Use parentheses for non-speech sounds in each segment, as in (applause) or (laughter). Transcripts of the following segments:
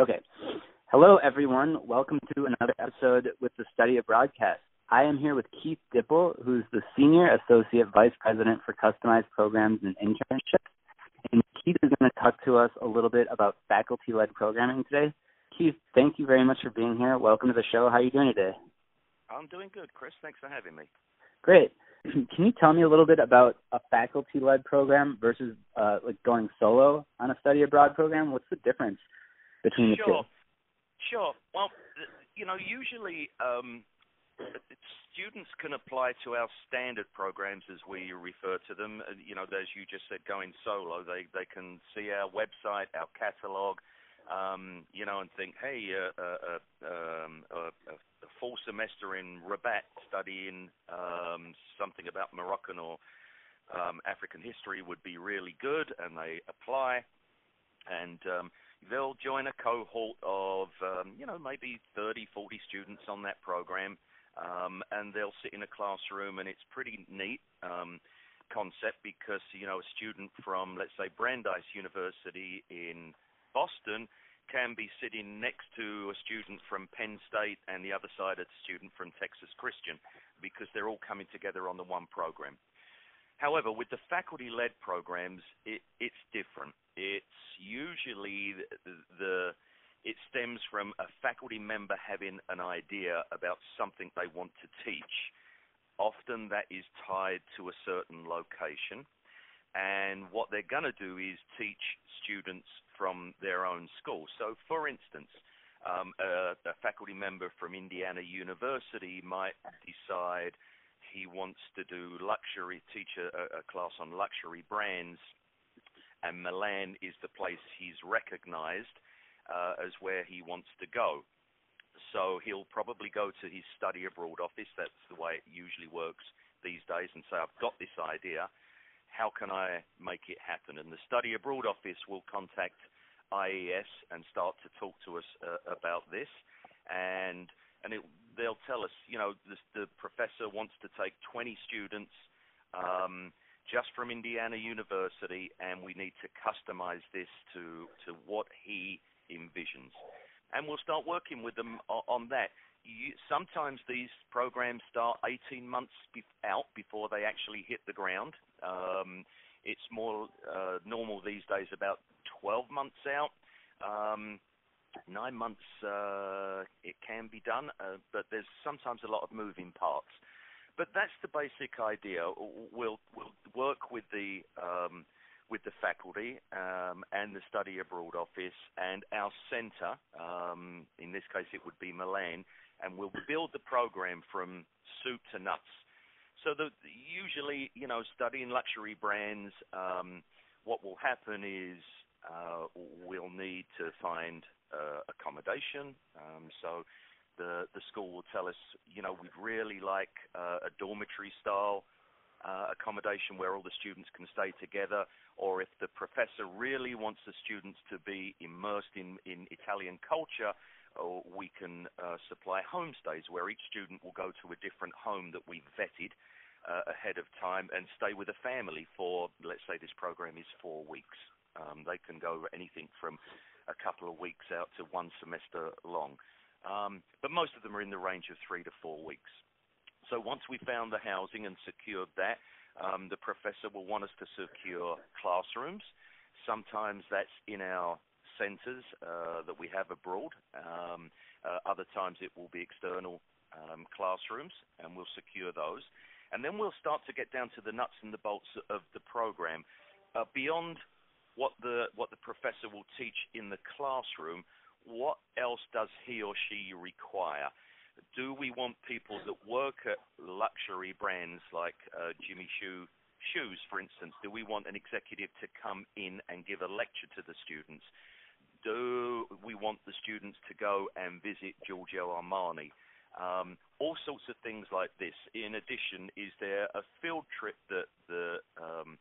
Okay. Hello, everyone. Welcome to another episode with the Study of Broadcast. I am here with Keith Dipple, who's the Senior Associate Vice President for Customized Programs and Internships. And Keith is going to talk to us a little bit about faculty-led programming today. Keith, thank you very much for being here. Welcome to the show. How are you doing today? I'm doing good, Chris. Thanks for having me. Great. (clears throat) Can you tell me a little bit about a faculty-led program versus uh, like going solo on a study abroad program? What's the difference between the sure. two? Sure. Well, you know, usually um, students can apply to our standard programs as we refer to them. Uh, you know, as you just said, going solo, they they can see our website, our catalog, um, you know, and think, hey, uh, uh, uh, um, a, a full semester in Rabat studying um, something about Moroccan or um, African history would be really good, and they apply, and um, they'll join a cohort of, um, you know, maybe 30, 40 students on that program, um, and they'll sit in a classroom, and it's pretty neat. Um, concept because you know a student from let's say Brandeis University in Boston can be sitting next to a student from Penn State and the other side a student from Texas Christian because they're all coming together on the one program. However, with the faculty-led programs, it, it's different. It's usually the, the it stems from a faculty member having an idea about something they want to teach. Often that is tied to a certain location and what they're going to do is teach students from their own school. So, for instance, um, a, a faculty member from Indiana University might decide he wants to do luxury, teach a, a class on luxury brands, and Milan is the place he's recognized uh, as where he wants to go. So he'll probably go to his study abroad office. That's the way it usually works these days, and say, I've got this idea how can I make it happen? And the Study Abroad office will contact IES and start to talk to us uh, about this, and and it, they'll tell us, you know, the, the professor wants to take 20 students um, just from Indiana University, and we need to customize this to to what he envisions, and we'll start working with them on, that you, sometimes these programs start 18 months be- out before they actually hit the ground. Um, it's more uh, normal these days about 12 months out. Um, nine months uh, it can be done, uh, but there's sometimes a lot of moving parts. But that's the basic idea. We'll, we'll work with the um, with the faculty um, and the study abroad office and our centre. Um, in this case, it would be Milan and we'll build the program from soup to nuts. So the, usually, you know, studying luxury brands, um, what will happen is uh, we'll need to find uh, accommodation. Um, so the the school will tell us, you know, we'd really like uh, a dormitory style uh, accommodation where all the students can stay together, or if the professor really wants the students to be immersed in, in Italian culture, or we can uh, supply homestays where each student will go to a different home that we've vetted uh, ahead of time and stay with a family for, let's say this program is four weeks. Um, they can go anything from a couple of weeks out to one semester long. Um, but most of them are in the range of three to four weeks. So once we found the housing and secured that, um, the professor will want us to secure classrooms. Sometimes that's in our centers uh, that we have abroad. Um, uh, other times it will be external um, classrooms, and we'll secure those. And then we'll start to get down to the nuts and the bolts of the program. Uh, beyond what the what the professor will teach in the classroom, what else does he or she require? Do we want people that work at luxury brands like uh, Jimmy Choo shoes, for instance? Do we want an executive to come in and give a lecture to the students? do we want the students to go and visit Giorgio Armani? Um, all sorts of things like this. In addition, is there a field trip that the um,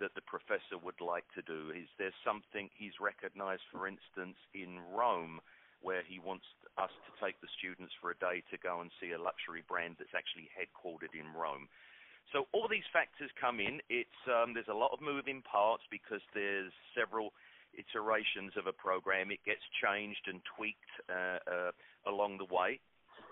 that the professor would like to do? Is there something he's recognized, for instance, in Rome, where he wants us to take the students for a day to go and see a luxury brand that's actually headquartered in Rome? So all these factors come in. It's um, there's a lot of moving parts because there's several iterations of a program. It gets changed and tweaked uh, uh, along the way,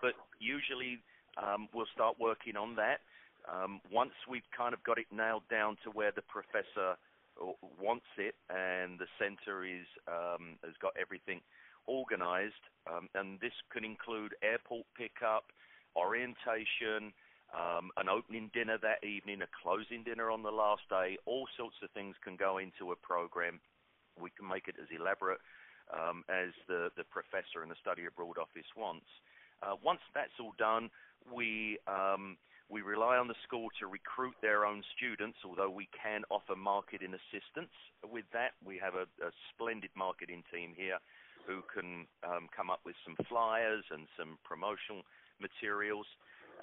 but usually um, we'll start working on that. Um, once we've kind of got it nailed down to where the professor uh, wants it and the center is um, has got everything organized, um, and this can include airport pickup, orientation, um, an opening dinner that evening, a closing dinner on the last day. All sorts of things can go into a program. We can make it as elaborate um, as the, the professor and the study abroad office wants. Uh, once that's all done, we um, we rely on the school to recruit their own students, although we can offer marketing assistance with that. We have a, a splendid marketing team here who can um, come up with some flyers and some promotional materials.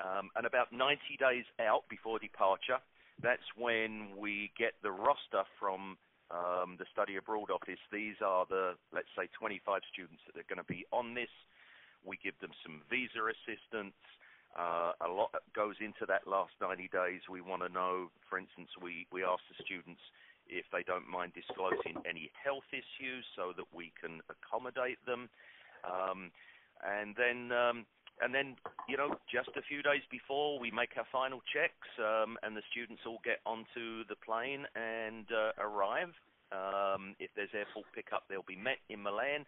Um, and about 90 days out before departure, that's when we get the roster from um, the study abroad office. These are the, let's say, 25 students that are going to be on this. We give them some visa assistance. Uh, a lot goes into that last 90 days. We want to know, for instance, we, we ask the students if they don't mind disclosing any health issues so that we can accommodate them. Um, and then um, and then you know just a few days before we make our final checks um, and the students all get onto the plane and uh, arrive um, if there's airport pickup they'll be met in Milan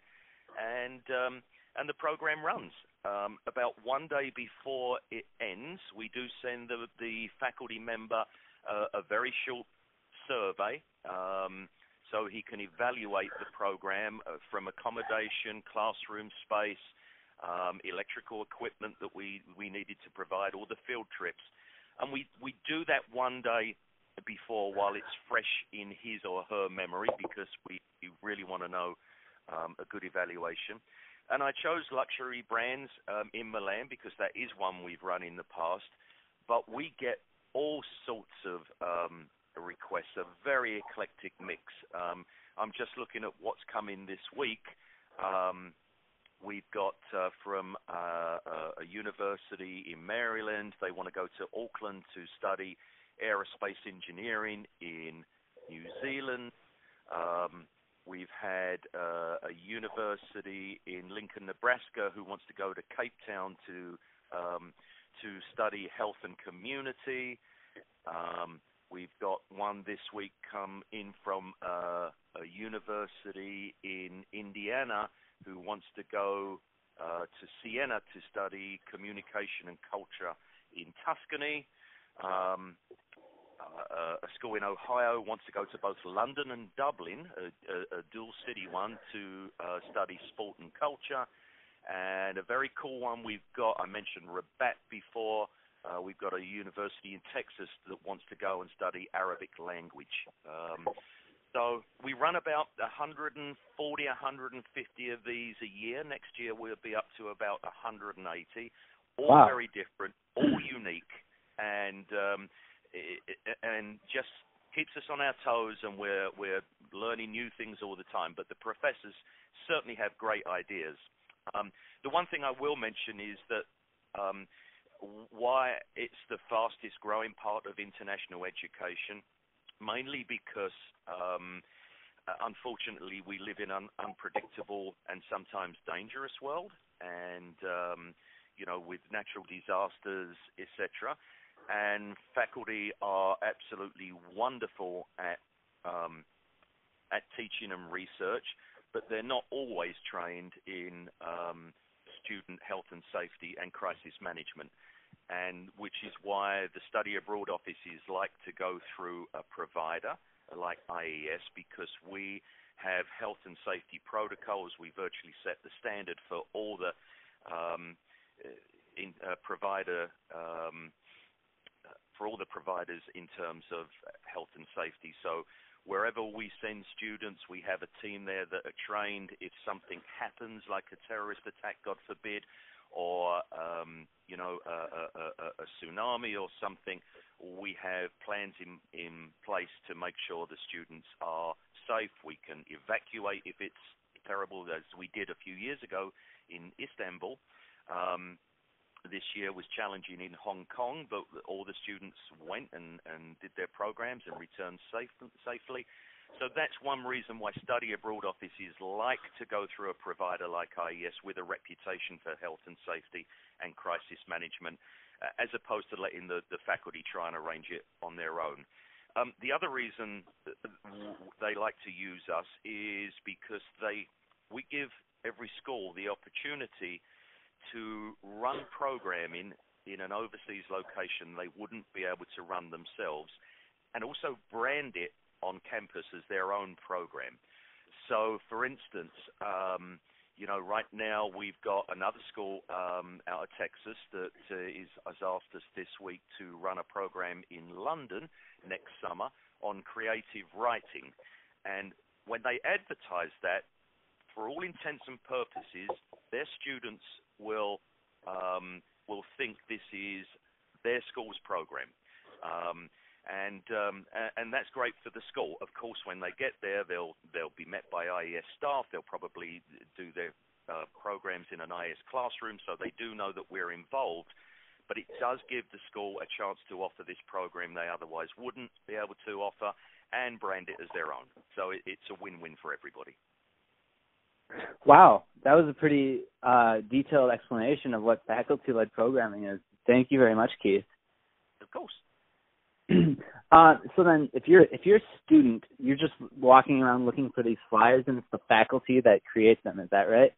and um, and the program runs um, about one day before it ends we do send the, the faculty member uh, a very short survey um, so he can evaluate the program uh, from accommodation classroom space um, electrical equipment that we, we needed to provide, all the field trips. And we, we do that one day before while it's fresh in his or her memory because we, we really want to know um, a good evaluation. And I chose luxury brands um, in Milan because that is one we've run in the past. But we get all sorts of um, requests, a very eclectic mix. Um, I'm just looking at what's coming this week. Um, We've got uh, from uh, a university in Maryland. They want to go to Auckland to study aerospace engineering in New Zealand. Um, we've had uh, a university in Lincoln, Nebraska, who wants to go to Cape Town to um, to study health and community. Um, we've got one this week come in from uh, a university in Indiana who wants to go uh, to Siena to study communication and culture in Tuscany. Um, uh, a school in Ohio wants to go to both London and Dublin, a, a, a dual city one, to uh, study sport and culture. And a very cool one we've got, I mentioned Rabat before. Uh, we've got a university in Texas that wants to go and study Arabic language. Um, so we run about 140, 150 of these a year. Next year we'll be up to about 180. All wow. very different, all unique, and um, and just keeps us on our toes, and we're we're learning new things all the time. But the professors certainly have great ideas. Um, the one thing I will mention is that um, why it's the fastest growing part of international education mainly because um, unfortunately we live in an unpredictable and sometimes dangerous world, and um, you know with natural disasters, etc. And faculty are absolutely wonderful at um, at teaching and research, but they're not always trained in um, student health and safety and crisis management and which is why the study abroad offices like to go through a provider like IES because we have health and safety protocols. We virtually set the standard for all the um, in, uh, provider um, for all the providers in terms of health and safety. So wherever we send students, we have a team there that are trained. If something happens, like a terrorist attack, God forbid, or um, you know a, tsunami or something, we have plans in, in place to make sure the students are safe. We can evacuate if it's terrible, as we did a few years ago in Istanbul. This year was challenging in Hong Kong, but all the students went and, and did their programs and returned safe, safely. So that's one reason why study abroad offices like to go through a provider like IES with a reputation for health and safety and crisis management, uh, as opposed to letting the, the faculty try and arrange it on their own. Um, the other reason they like to use us is because they we give every school the opportunity to run programming in an overseas location they wouldn't be able to run themselves, and also brand it on campus as their own program. So, for instance, um, you know, right now we've got another school um, out of Texas that uh, is, has asked us this week to run a program in London next summer on creative writing. And when they advertise that, for all intents and purposes, their students will um, will think this is their school's program. Um, and um, and that's great for the school. Of course, when they get there, they'll they'll be met by IES staff. They'll probably do their uh, programs in an IES classroom, so they do know that we're involved. But it does give the school a chance to offer this program they otherwise wouldn't be able to offer, and brand it as their own. So it, it's a win-win for everybody. Wow, that was a pretty uh, detailed explanation of what faculty-led programming is. Thank you very much, Keith. Of course. (clears throat) uh, so then, if you're if you're a student, you're just walking around looking for these flyers, and it's the faculty that creates them. Is that right?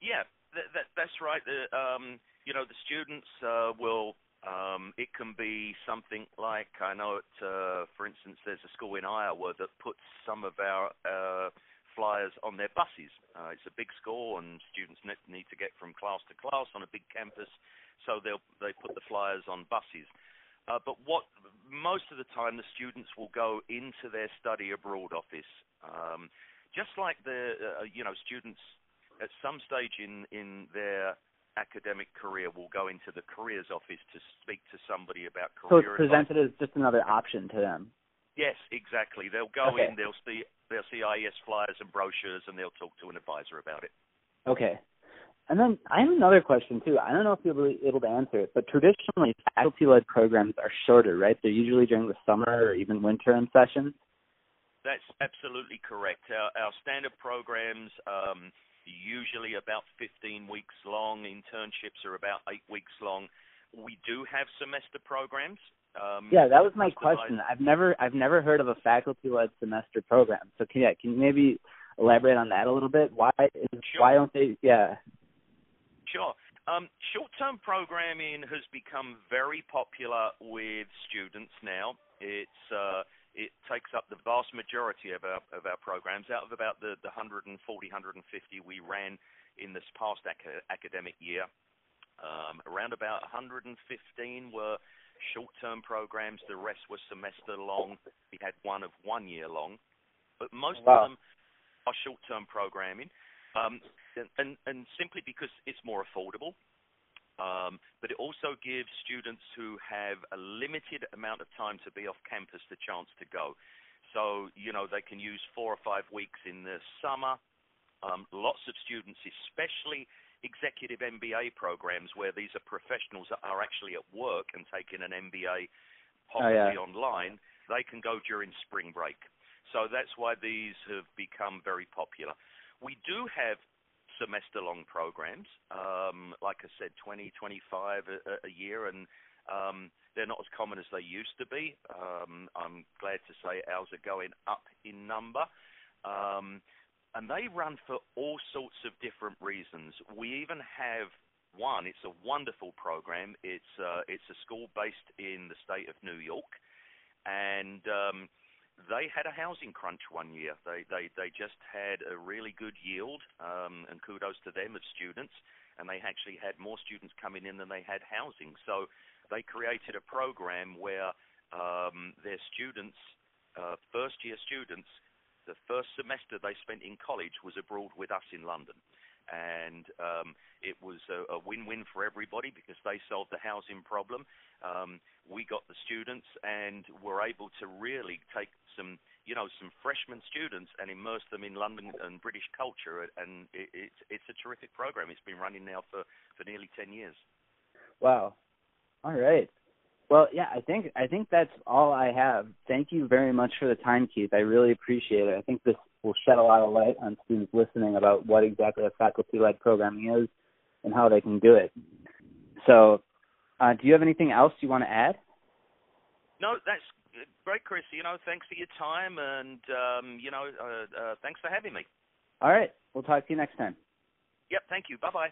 Yeah, that, that, that's right. The, um, you know, the students uh, will. Um, it can be something like I know. It, uh, for instance, there's a school in Iowa that puts some of our uh, flyers on their buses. Uh, it's a big school, and students need to get from class to class on a big campus, so they'll they put the flyers on buses. Uh, but what most of the time the students will go into their study abroad office, um, just like the uh, you know students at some stage in in their academic career will go into the careers office to speak to somebody about career. So it's presented advice. as just another option to them. Yes, exactly. They'll go okay. in, they'll see they'll see IES flyers and brochures, and they'll talk to an advisor about it. Okay. And then I have another question too. I don't know if you'll be able to answer it, but traditionally faculty-led programs are shorter, right? They're usually during the summer or even winter in sessions. That's absolutely correct. Our, our standard programs um, usually about 15 weeks long. Internships are about eight weeks long. We do have semester programs. Um, yeah, that was my question. I've never I've never heard of a faculty-led semester program. So can yeah, can you maybe elaborate on that a little bit? Why is, sure. why don't they? Yeah. Sure. Um, short-term programming has become very popular with students now. It's uh, it takes up the vast majority of our of our programs. Out of about the, the 140, 150 we ran in this past ac- academic year, um, around about 115 were short-term programs. The rest were semester long. We had one of one year long, but most wow. of them are short-term programming. Um, and, and, and simply because it's more affordable, um, but it also gives students who have a limited amount of time to be off campus the chance to go. So, you know, they can use four or five weeks in the summer. Um, lots of students, especially executive MBA programs where these are professionals that are actually at work and taking an MBA possibly oh, yeah. online, they can go during spring break. So that's why these have become very popular. We do have semester long programs, um, like I said, 20, 25 a, a year, and um, they're not as common as they used to be. Um, I'm glad to say ours are going up in number. Um, and they run for all sorts of different reasons. We even have one. It's a wonderful program. It's uh, it's a school based in the state of New York, and um, they had a housing crunch one year. They they they just had a really good yield, um, and kudos to them of students. And they actually had more students coming in than they had housing. So they created a program where um, their students, uh, first year students, the first semester they spent in college was abroad with us in London and um, it was a, a win-win for everybody because they solved the housing problem. Um, we got the students and were able to really take some, you know, some freshman students and immerse them in London and British culture. And it, it's it's a terrific program. It's been running now for for nearly ten years. Wow. All right. Well, yeah, I think I think that's all I have. Thank you very much for the time, Keith. I really appreciate it. I think this will shed a lot of light on students listening about what exactly a faculty-led programming is and how they can do it. So, uh, do you have anything else you want to add? No, that's great, Chris. You know, thanks for your time, and um, you know, uh, uh, thanks for having me. All right, we'll talk to you next time. Yep, thank you. Bye bye.